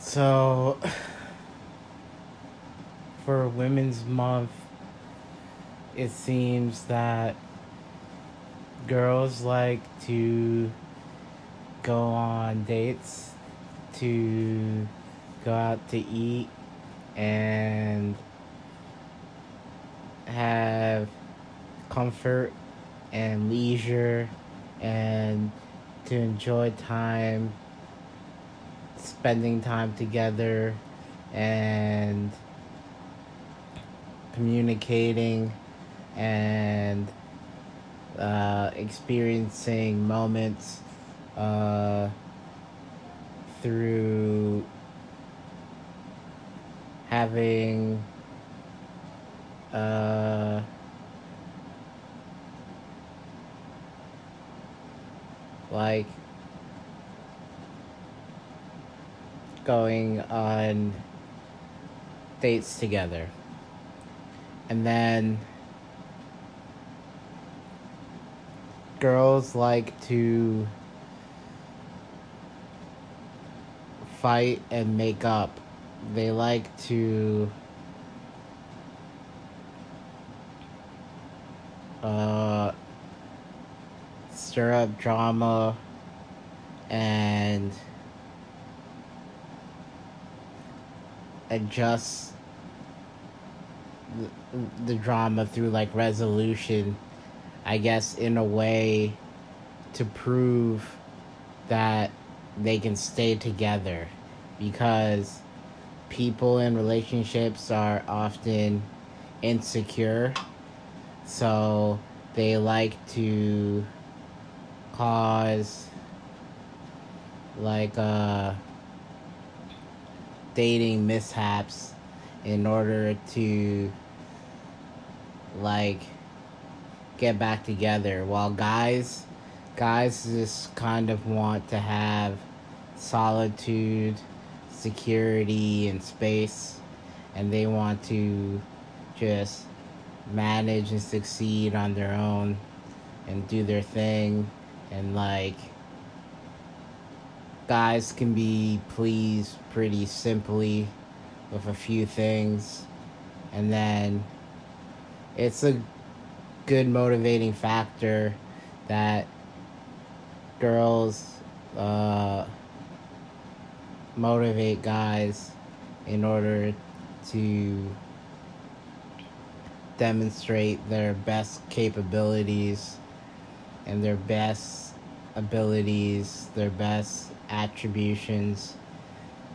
So, for Women's Month, it seems that girls like to go on dates, to go out to eat, and have comfort and leisure and to enjoy time spending time together and communicating and uh, experiencing moments uh, through having uh, like going on dates together. And then girls like to fight and make up. They like to uh, stir up drama and adjust the, the drama through like resolution i guess in a way to prove that they can stay together. Because people in relationships are often insecure. So they like to cause like uh dating mishaps in order to like get back together. While guys guys just kind of want to have solitude security and space and they want to just manage and succeed on their own and do their thing and like guys can be pleased pretty simply with a few things. And then it's a good motivating factor that girls uh, motivate guys in order to demonstrate their best capabilities and their best abilities, their best attributions,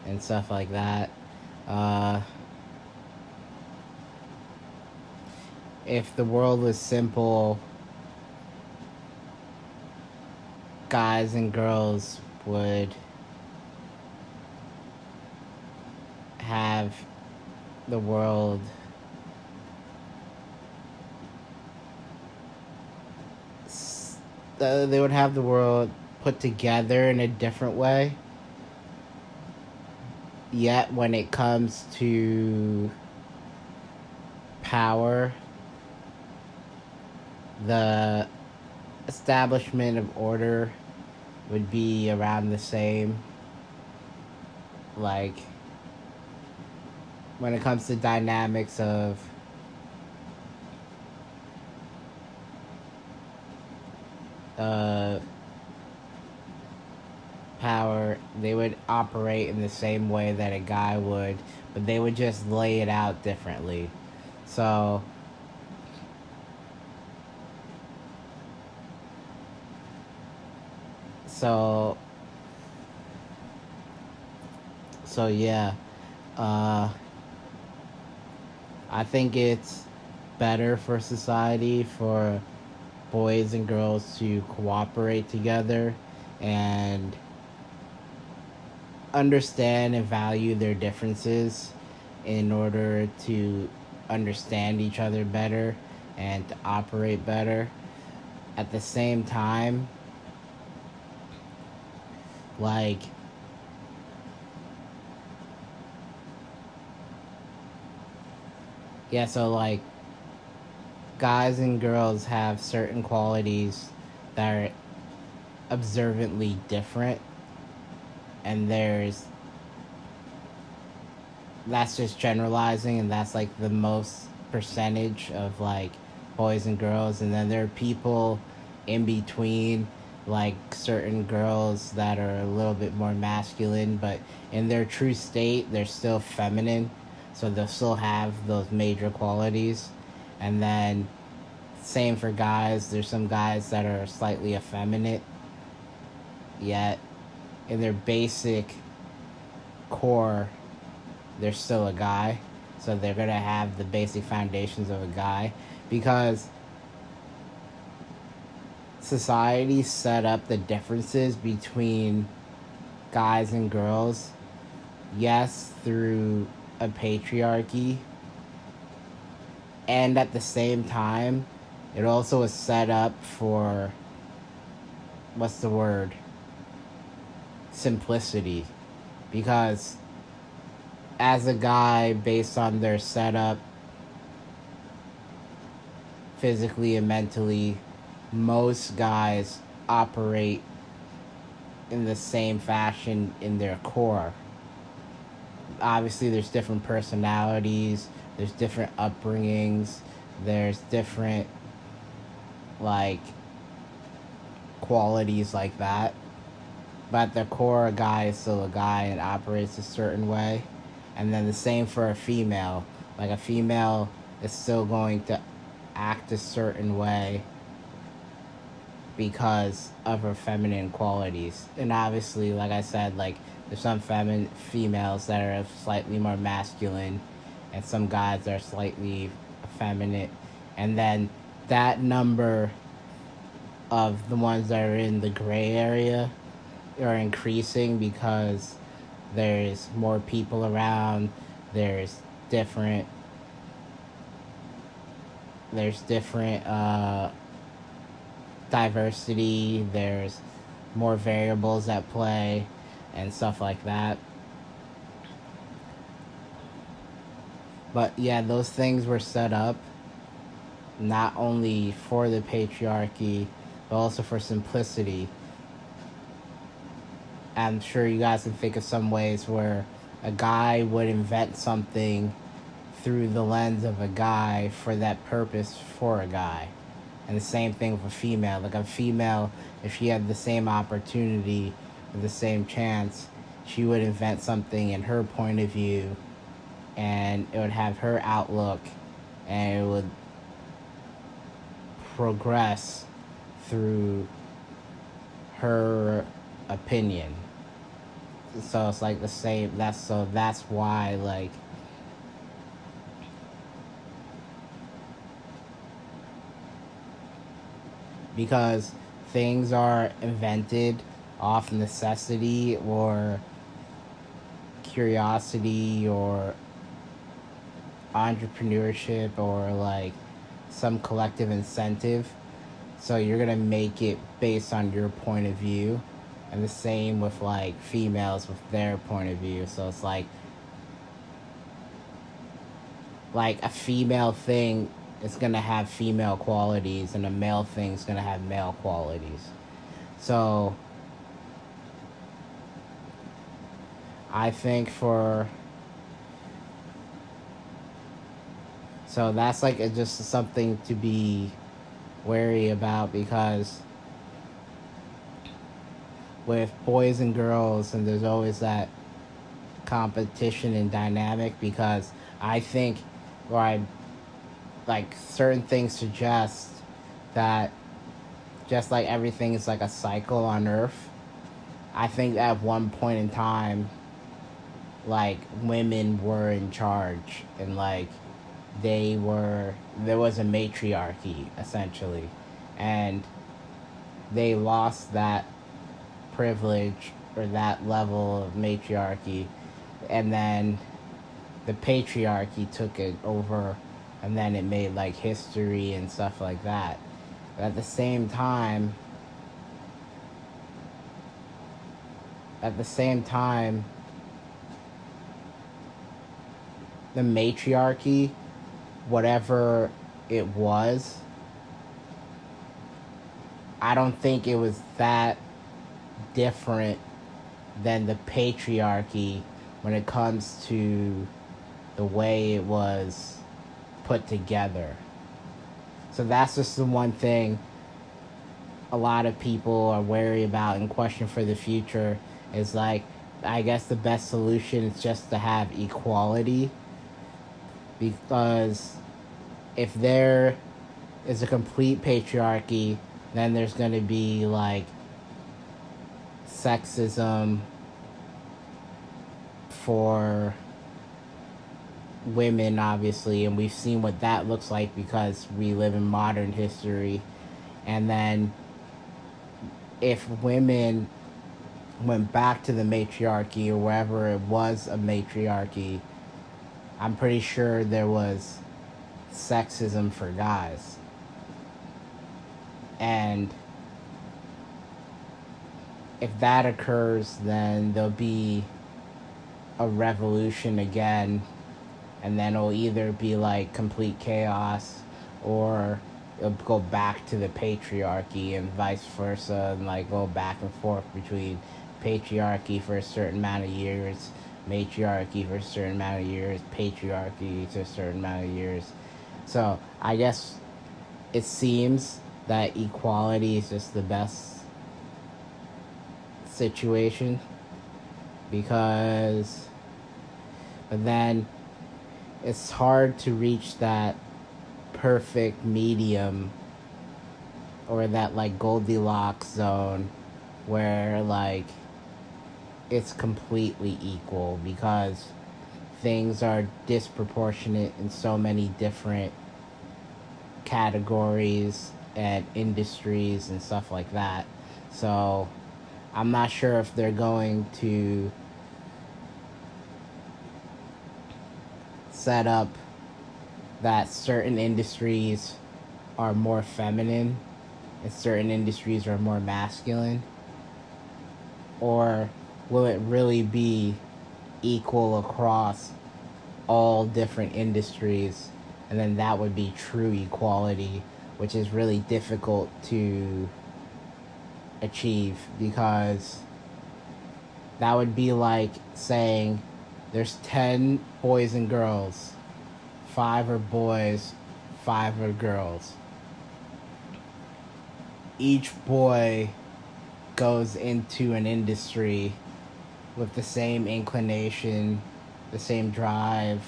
and stuff like that. Uh, if the world was simple, guys and girls would have the world they would have the world put together in a different way. Yet when it comes to power, the establishment of order would be around the same. Like, when it comes to dynamics of uh, power, they would operate in the same way that a guy would, but they would just lay it out differently. So, so, so yeah, uh, I think it's better for society for boys and girls to cooperate together and understand and value their differences in order to understand each other better and to operate better. At the same time, like, yeah, so like, guys and girls have certain qualities that are observantly different and there's that's just generalizing and that's like the most percentage of like boys and girls and then there are people in between like certain girls that are a little bit more masculine but in their true state they're still feminine so they'll still have those major qualities. And then same for guys there's some guys that are slightly effeminate yet in their basic core they're still a guy. So they're gonna have the basic foundations of a guy because society set up the differences between guys and girls yes through a patriarchy. And at the same time it also is set up for what's the word simplicity because as a guy based on their setup physically and mentally most guys operate in the same fashion in their core. Obviously there's different personalities there's different upbringings there's different like qualities like that but the core guy is still a guy. And operates a certain way. And then the same for a female. Like a female is still going to act a certain way because of her feminine qualities. And obviously like i said like there's some feminine females that are slightly more masculine and some guys are slightly effeminate. And then that number of the ones that are in the gray area are increasing because there's more people around there's different there's different uh, diversity there's more variables at play and stuff like that. But yeah those things were set up not only for the patriarchy but also for simplicity I'm sure you guys can think of some ways where a guy would invent something through the lens of a guy for that purpose for a guy. And the same thing with a female. Like a female, if she had the same opportunity or the same chance, she would invent something in her point of view and it would have her outlook and it would progress through her opinion so it's like the same that's so that's why like because things are invented off necessity or curiosity or entrepreneurship or like some collective incentive. So you're gonna make it based on your point of view and the same with like females with their point of view. So it's like like a female thing is gonna have female qualities and a male thing is gonna have male qualities. So i think for so that's like just something to be wary about because with boys and girls, and there's always that competition and dynamic because I think, or I like certain things suggest that just like everything is like a cycle on Earth. I think at one point in time, like women were in charge and like they were there was a matriarchy essentially and they lost that privilege or that level of matriarchy. And then the patriarchy took it over and then it made like history and stuff like that. But at the same time at the same time the matriarchy whatever it was i don't think it was that different than the patriarchy when it comes to the way it was put together. So that's just the one thing a lot of people are wary about and question for the future is like I guess the best solution is just to have equality because if there is a complete patriarchy then there's going to be like sexism for women obviously and we've seen what that looks like because we live in modern history. And then if women went back to the matriarchy or wherever it was a matriarchy i'm pretty sure there was sexism for guys. And if that occurs then there'll be a revolution again and then it'll either be like complete chaos or it'll go back to the patriarchy and vice versa and like go back and forth between patriarchy for a certain amount of years matriarchy for a certain amount of years patriarchy to a certain amount of years. So i guess it seems that equality is just the best situation because but then it's hard to reach that perfect medium or that like Goldilocks zone where like it's completely equal because things are disproportionate in so many different categories and industries and stuff like that. So I'm not sure if they're going to set up that certain industries are more feminine and certain industries are more masculine? Or will it really be equal across all different industries? And then that would be true equality, which is really difficult to achieve because that would be like saying there's 10 boys and girls. Five are boys, five are girls. Each boy goes into an industry with the same inclination, the same drive,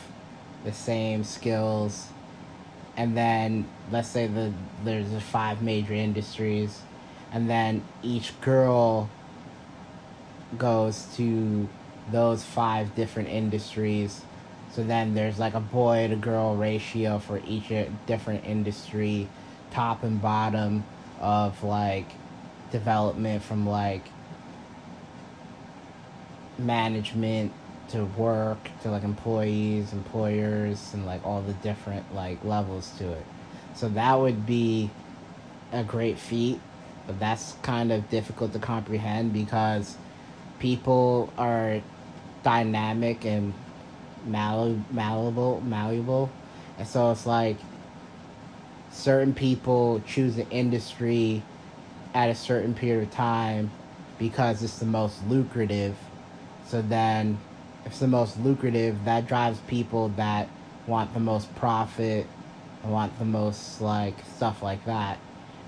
the same skills. And then let's say the there's five major industries and then each girl goes to those five different industries. So then there's like a boy to girl ratio for each different industry, top and bottom of like development from like management to work to like employees, employers, and like all the different like levels to it. So that would be a great feat, but that's kind of difficult to comprehend because people are dynamic and mal- malleable, malleable, and so it's like certain people choose an industry at a certain period of time because it's the most lucrative. So then, if it's the most lucrative, that drives people that want the most profit want the most like stuff like that.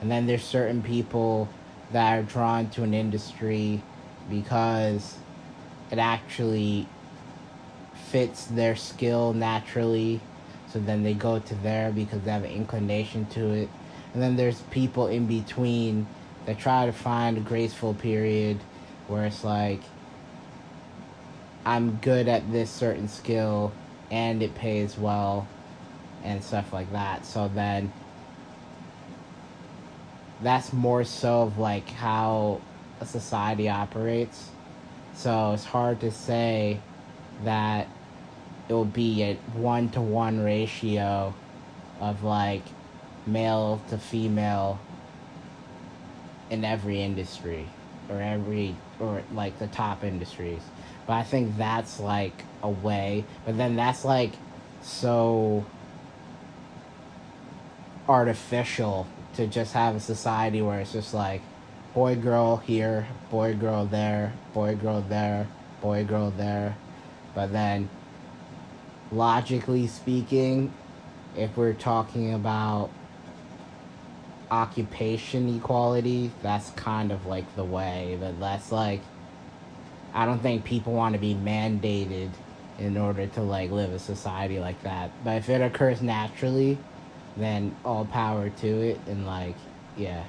And then there's certain people that are drawn to an industry because it actually fits their skill naturally. So then they go to there because they have an inclination to it. And then there's people in between that try to find a graceful period where it's like, I'm good at this certain skill and it pays well and stuff like that. So then that's more so of like how a society operates so it's hard to say that it will be a one to one ratio of like male to female in every industry or every or like the top industries. But I think that's like a way. But then that's like so artificial to just have a society where it's just like boy girl here, boy girl there, boy girl there, boy girl there. But then logically speaking, if we're talking about occupation equality, that's kind of like the way. But that's like, I don't think people want to be mandated in order to like live a society like that. But if it occurs naturally, then all power to it. And like, yeah.